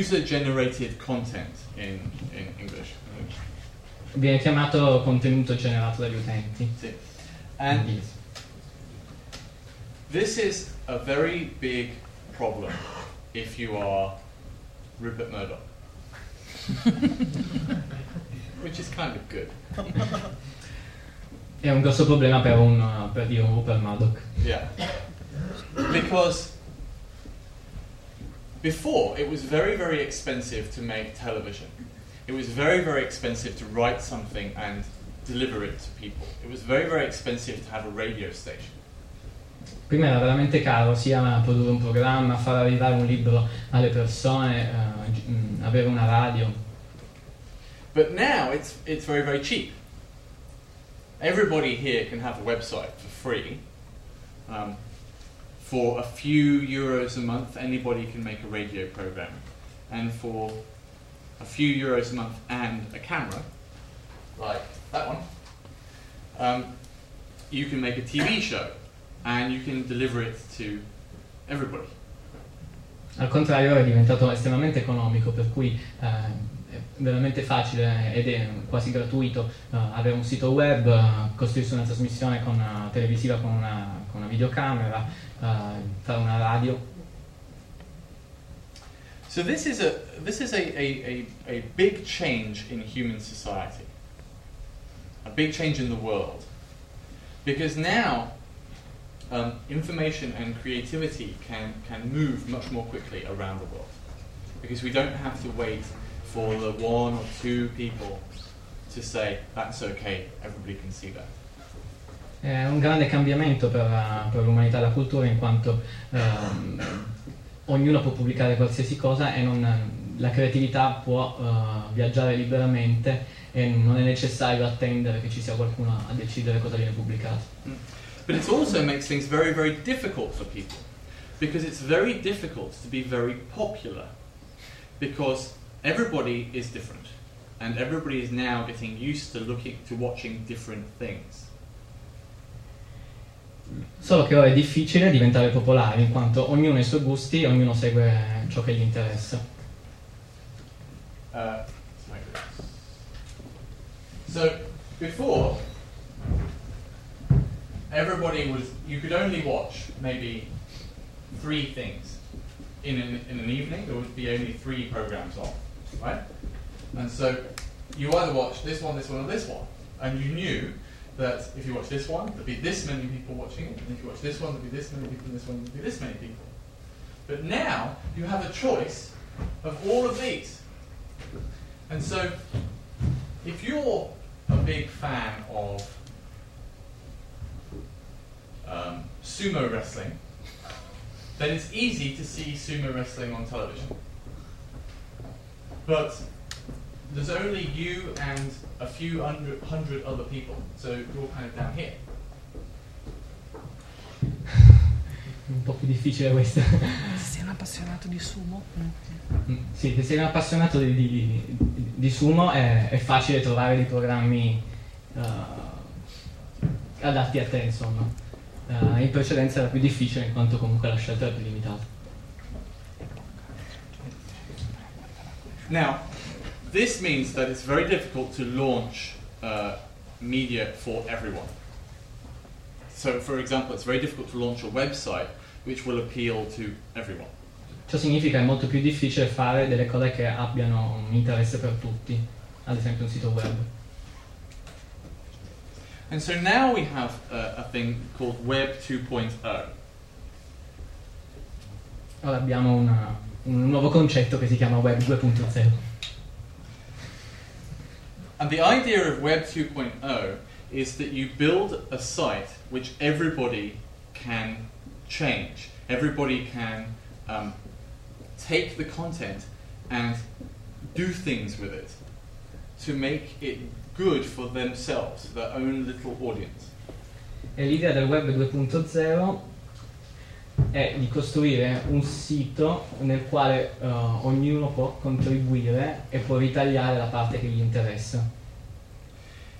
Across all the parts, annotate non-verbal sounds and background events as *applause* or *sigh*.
user-generated content in, in English. Viene chiamato contenuto generato dagli utenti. Sì. And this is a very big problem if you are Rupert Murdoch. *laughs* Which is kind of good. È un grosso problema per, un, per dire un Rupert Murdoch. Yeah. Because before it was very, very expensive to make television. It was very, very expensive to write something and deliver it to people. It was very, very expensive to have a radio station. Prima era veramente caro sia produrre un programma, far arrivare un libro alle persone, mh, avere una radio. But now it's, it's very, very cheap. Everybody here can have a website for free. Um, for a few euros a month, anybody can make a radio program. And for a few euros a month and a camera, like that one, um, you can make a TV show and you can deliver it to everybody. Al contrario è diventato estremamente economico, per cui eh, è veramente facile ed è quasi gratuito eh, avere un sito web, eh, costruirsi una trasmissione con una televisiva con una, con una videocamera, eh, fare una radio. So this is a this is a, a, a, a big change in human society. A big change in the world. Because now um, information and creativity can, can move much more quickly around the world. Because we don't have to wait for the one or two people to say that's okay, everybody can see that. È un grande cambiamento per, per l'umanità e la cultura in quanto ehm, ognuno può pubblicare qualsiasi cosa e non- la creatività può eh, viaggiare liberamente e non è necessario attendere che ci sia qualcuno a decidere cosa viene pubblicato. But it also makes things very, very difficult for people. Because it's very difficult to be very popular. Because everybody is different. And everybody is now getting used to looking to watching different things. Solo che ora è difficile diventare popolari in quanto ognuno ha i suoi gusti e ognuno segue ciò che gli interessa. Uh, so before, everybody was you could only watch maybe three things in an, in an evening. There would be only three programs on, right? And so you either watch this one, this one, or this one, and you knew that if you watch this one, there'd be this many people watching it, and if you watch this one, there'd be this many people, and this one, there'd be this many people. But now you have a choice of all of these. And so, if you're a big fan of um, sumo wrestling, then it's easy to see sumo wrestling on television. But there's only you and a few hundred, hundred other people, so you're kind of down here. *laughs* Un po' più difficile questa. Se sei un appassionato di sumo, mm. Sì, se sei un appassionato di, di- di sumo è, è facile trovare dei programmi eh, adatti a te, insomma. Eh, in precedenza era più difficile in quanto comunque la scelta era più limitata. Now, this means that it's very difficult to launch uh, media for everyone. So, for example, it's very difficult to launch a website which will appeal to everyone. Ciò significa che è molto più difficile fare delle cose che abbiano un interesse per tutti, ad esempio un sito web. And so now we have uh, a thing called Web 2.0. Ora abbiamo una- un nuovo concetto che si chiama Web 2.0. And the idea of Web 2.0 is that you build a site which everybody can change. Everybody can um, take the content and do things with it to make it good for themselves, their own little audience. E l'idea del web 2.0 è di costruire un sito nel quale eh, ognuno può contribuire e può ritagliare la parte che gli interessa.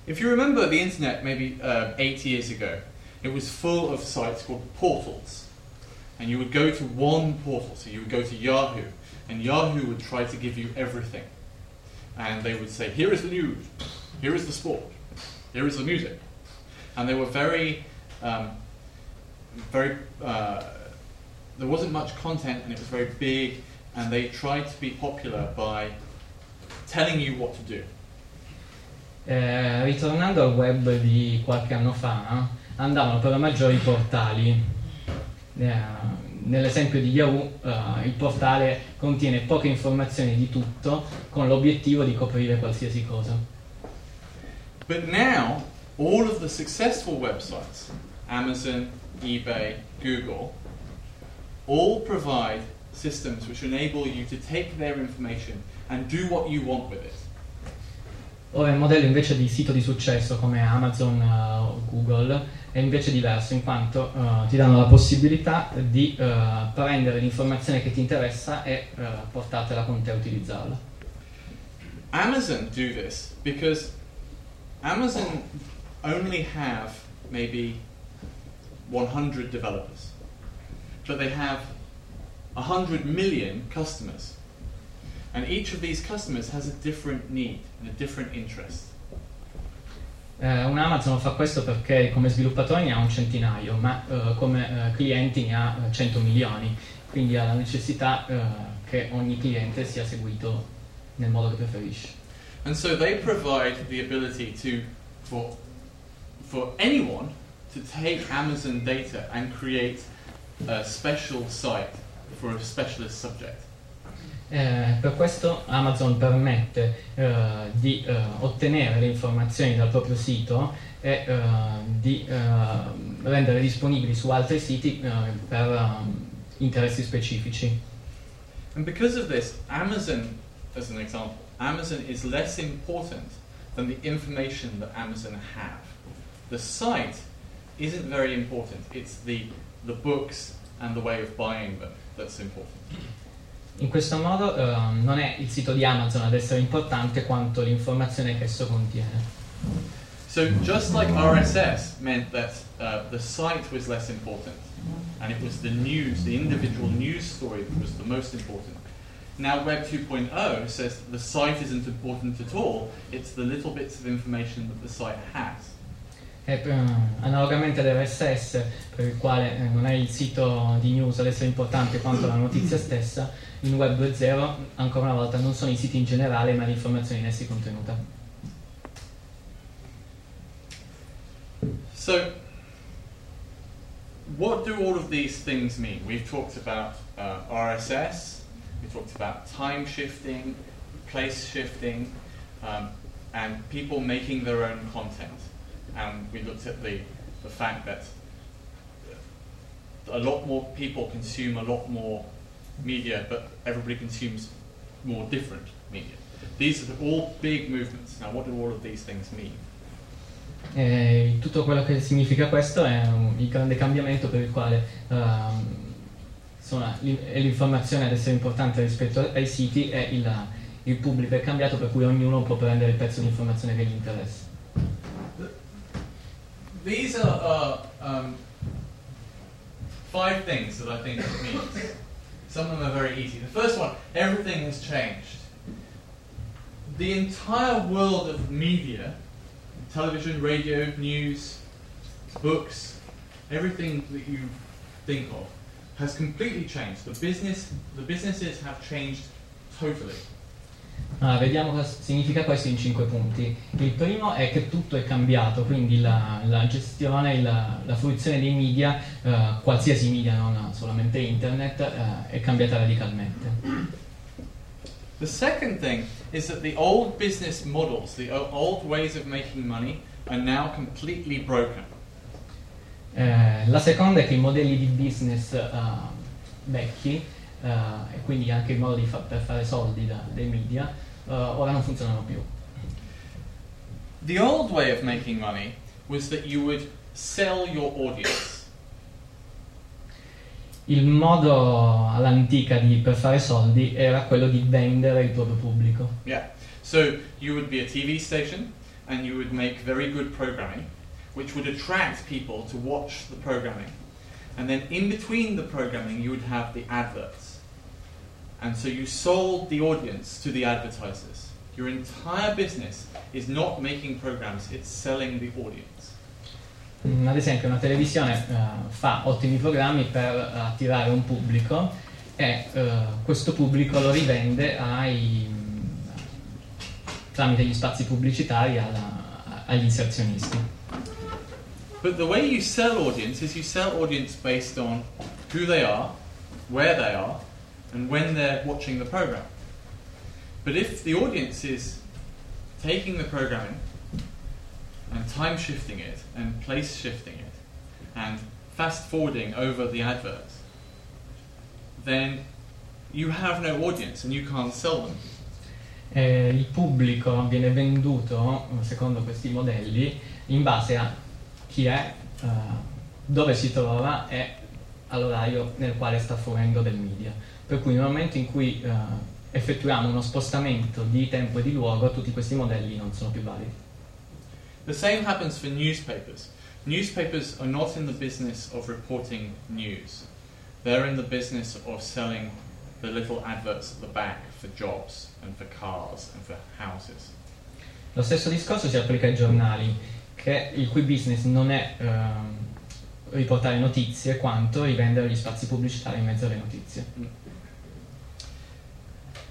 If you remember the internet maybe uh, eight years ago, it was full of sites called portals. And you would go to one portal, so you would go to Yahoo, and Yahoo would try to give you everything. And they would say, here is the news, here is the sport, here is the music. And they were very, um, very, uh, there wasn't much content and it was very big, and they tried to be popular by telling you what to do. Eh, ritornando al web di qualche anno fa, andavano per la maggiore i portali. Eh, nell'esempio di Yahoo, eh, il portale contiene poche informazioni di tutto con l'obiettivo di coprire qualsiasi cosa. But now, all of the successful websites, Amazon, eBay, Google, all provide systems which enable you to take their information and do what you want with it. Ora il modello invece di sito di successo come Amazon eh, o Google è invece diverso in quanto eh, ti danno la possibilità di eh, prendere l'informazione che ti interessa e portartela con te a utilizzarla. Amazon do this because Amazon only have maybe 100 developers, but they have 100 million customers. And each of these customers has a different need and a different interest. Eh, un Amazon fa questo perché come sviluppatore ne ha un centinaio, ma eh, come eh, clienti ne ha eh, 100 milioni, quindi ha la necessità eh, che ogni cliente sia seguito nel modo che preferisce. And so they provide the ability to, for, for anyone to take Amazon data and create a special site for a specialist subject. Eh, per questo Amazon permette eh, di eh, ottenere le informazioni dal proprio sito e eh, di eh, rendere disponibili su altri siti eh, per um, interessi specifici. And because of this, Amazon, as an example, Amazon is less important than the information that Amazon have. The site isn't very important. It's the, the books and the way of buying them that's important. In questo modo eh, non è il sito di Amazon ad essere importante quanto l'informazione che esso contiene. So just like RSS meant that uh, the site was less important, and it was the news, the individual news story that was the most important. Now Web 2.0 says the site isn't important at all, it's the little bits of information that the site has. E, eh, analogamente all'RSS, per il quale eh, non è il sito di news ad essere importante quanto la notizia stessa, in Web 2.0 ancora una volta non sono i siti in generale ma l'informazione in essi contenuta. So, what do all of these things mean? We've talked about uh, RSS, we talked about time shifting, place shifting, um, and people making their own content. And we looked at the, the fact that a lot more people consume a lot more media, but everybody consumes more different media. These are all big movements. Now, what do all of these things mean? E tutto quello che significa questo è un, il grande cambiamento per il quale ehm, insomma, l'informazione ad essere importante rispetto ai siti e il, il pubblico è cambiato per cui ognuno può prendere il pezzo di informazione che gli interessa. These are uh, um, five things that I think it means. Some of them are very easy. The first one, everything has changed. The entire world of media, television, radio, news, books, everything that you think of, has completely changed. The business, the businesses have changed totally. Allora, vediamo cosa significa questo in cinque punti. Il primo è che tutto è cambiato, quindi la, la gestione, la, la fruizione dei media, eh, qualsiasi media, non solamente internet, eh, è cambiata radicalmente. The second thing is that the old business models, the old ways of making money, are now completely broken. Eh, la seconda è che i modelli di business eh, vecchi, eh, e quindi anche il modo di fa- per fare soldi da- dai media, eh, ora non funzionano più. The old way of making money was that you would sell your audience. Il modo all'antica di, per fare soldi era quello di vendere il proprio pubblico. Yeah. So you would be a TV station and you would make very good programming, which would attract people to watch the programming. And then in between the programming, you would have the adverts. And so you sold the audience to the advertisers. Your entire business is not making programs, it's selling the audience. Mm, ad esempio una televisione eh, fa ottimi programmi per attirare un pubblico e eh, questo pubblico lo rivende ai, tramite gli spazi pubblicitari alla- agli inserzionisti. But the way you sell audience is you sell audience based on who they are, where they are, and when they're watching the program. But if the audience is taking the programming and time shifting it and place shifting it and fast forwarding over the adverts, then you have no audience and you can't sell them. Eh, il pubblico viene venduto, secondo questi modelli, in base a chi è, eh, dove si trova e all'orario nel quale sta fruendo del media. Per cui nel momento in cui eh, effettuiamo uno spostamento di tempo e di luogo, tutti questi modelli non sono più validi. The same happens for newspapers. Newspapers are not in the business of reporting news. They're in the business of selling the little adverts at the back for jobs and for cars and for houses. Lo stesso discorso si applica ai giornali, che il cui business non è ehm, riportare notizie quanto rivendere gli spazi pubblicitari in mezzo alle notizie.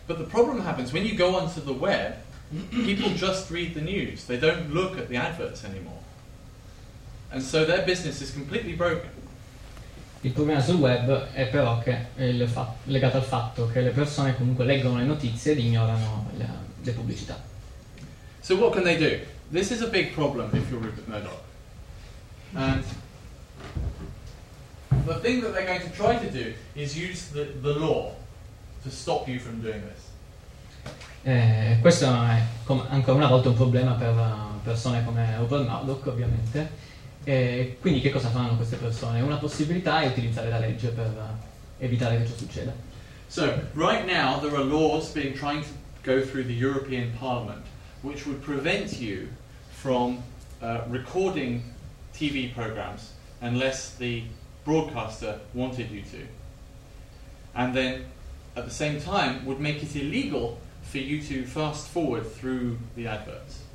But the problem happens when you go onto the web, people just read the news. They don't look at the adverts anymore. And so their business is completely broken. Il problema sul web è però che è legato al fatto che le persone comunque leggono le notizie ed ignorano le, le pubblicità. So what can they do? This is a big problem if you're Rupert Murdoch. And the thing that they're going to try to do is use the, the law to stop you from doing this. Eh, questo è com- ancora una volta un problema per eh, persone come Rupert Murdoch ovviamente. E quindi che cosa fanno queste persone? Una possibilità è utilizzare la legge per eh, evitare che ciò succeda. So right now there are laws being trying to go through the European Parliament which would prevent you from uh, recording TV programs unless the broadcaster wanted you to. And then at the same time would make it illegal for you to fast forward through the adverts.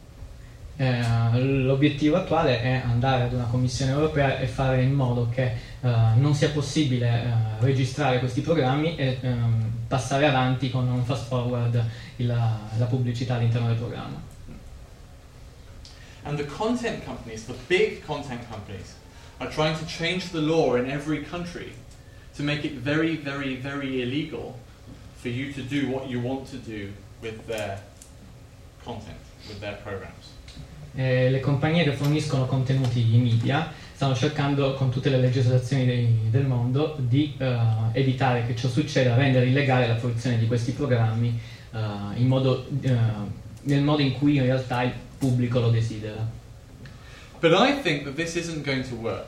Eh, l'obiettivo attuale è andare ad una commissione europea e fare in modo che eh, non sia possibile eh, registrare questi programmi e ehm, passare avanti con un fast forward il- la pubblicità all'interno del programma. And the content companies, the big content companies, are trying to change the law in every country to make it very, very, very illegal for you to do what you want to do with their content, with their programs. Eh, le compagnie che forniscono contenuti in media stanno cercando con tutte le legislazioni dei- del mondo di eh, evitare che ciò succeda, rendere illegale la fruizione di questi programmi in modo, eh, nel modo in cui in realtà il pubblico lo desidera. But I think that this isn't going to work.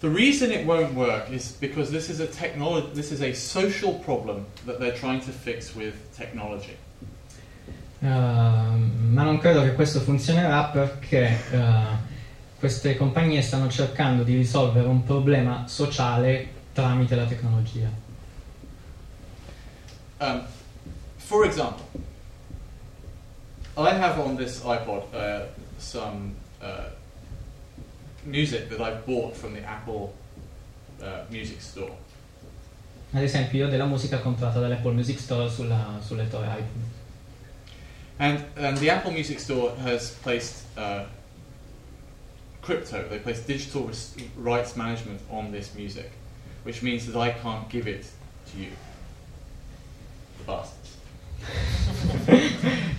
The reason it won't work is because this is a technolo- this is a social problem that they're trying to fix with technology. Ehm, ma non credo che questo funzionerà perché eh, queste compagnie stanno cercando di risolvere un problema sociale tramite la tecnologia. Um, for example, I have on this iPod uh, some uh, music that I bought from the Apple uh, Music Store. Ad esempio io della musica comprata dall'Apple Music Store sulla, sul lettore iPhone. And, and the Apple Music Store has placed uh, crypto, they placed digital rights management on this music, which means that I can't give it to you. The bastards.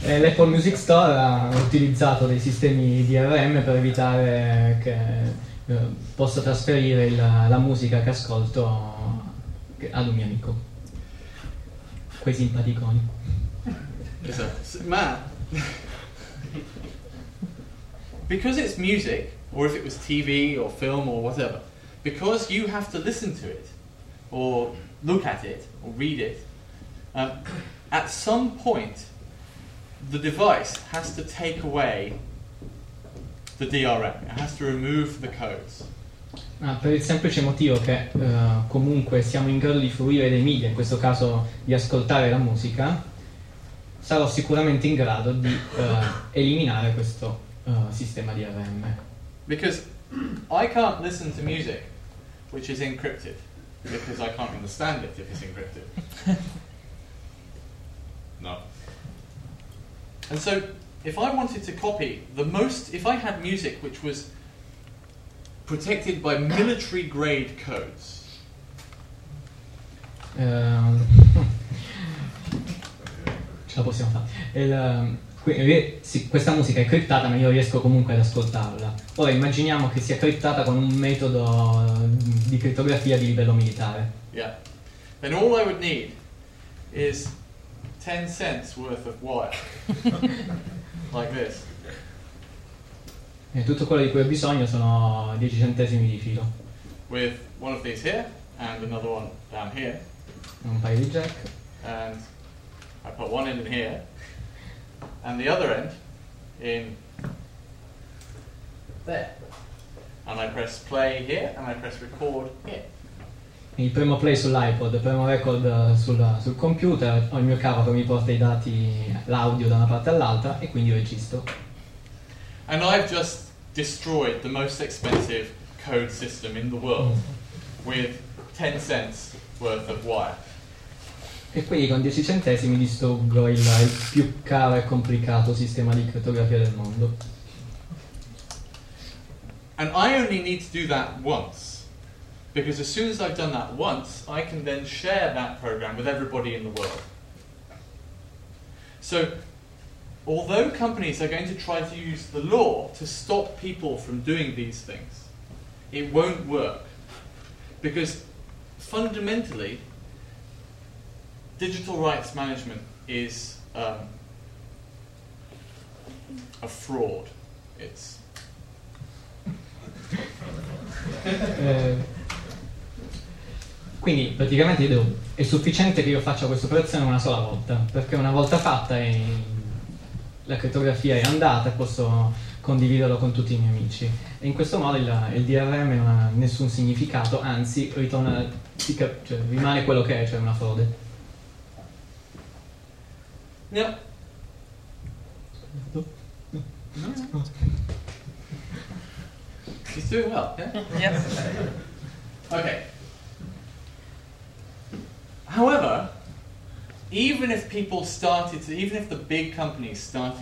E L'Apple Music Store ha utilizzato dei sistemi DRM per evitare che eh, possa trasferire il- la musica che ascolto ad un mio amico. Quei simpaticoni. It's a, s- man. because it's music, or if it was TV or film or whatever, because you have to listen to it, or look at it, or read it, um, at some point, the device has to take away the DRM. It has to remove the codes. Ah, per il semplice motivo che eh, comunque siamo in grado di fruire dei media, in questo caso di ascoltare la musica, sarò sicuramente in grado di eh, eliminare questo eh, sistema di DRM. Because I can't listen to music which is encrypted because I can't understand it if it's encrypted. *laughs* no. And so if I wanted to copy the most, if I had music which was protected by military grade codes, Ehm, *laughs* ce la possiamo fare. Il, qui- eh, sì, questa musica è criptata, ma io riesco comunque ad ascoltarla. Ora immaginiamo che sia criptata con un metodo eh, di crittografia di livello militare. yeah, then all I would need is 10 cents worth of wire. *laughs* like this. E tutto quello di cui ho bisogno sono 10 centesimi di filo, With one of these here and another one down here. un paio di jack. and I put one end in here and the other end in there. And I press play here and I press record here. Il primo play sull'iPod, il primo record eh, sul, sul computer, ho il mio cavo che mi porta i dati, l'audio da una parte all'altra e quindi registro. And I've just destroyed the most expensive code system in the world with 10 cents worth of wire. E quindi con 10 centesimi distruggo il, il più caro e complicato sistema di crittografia del mondo. And I only need to do that once. Because as soon as I've done that once, I can then share that program with everybody in the world. So, although companies are going to try to use the law to stop people from doing these things, it won't work. Because fundamentally, digital rights management is um, a fraud. It's Eh, *laughs* *laughs* quindi praticamente io devo- è sufficiente che io faccia questa operazione una sola volta, perché una volta fatta è- la crittografia è andata e posso condividerlo con tutti i miei amici. E in questo modo il, il DRM non ha nessun significato, anzi ritorna, cioè, rimane quello che è, cioè una frode. Now, he's doing well. Yeah. Yep. Okay. However, even if people started to, even if the big companies started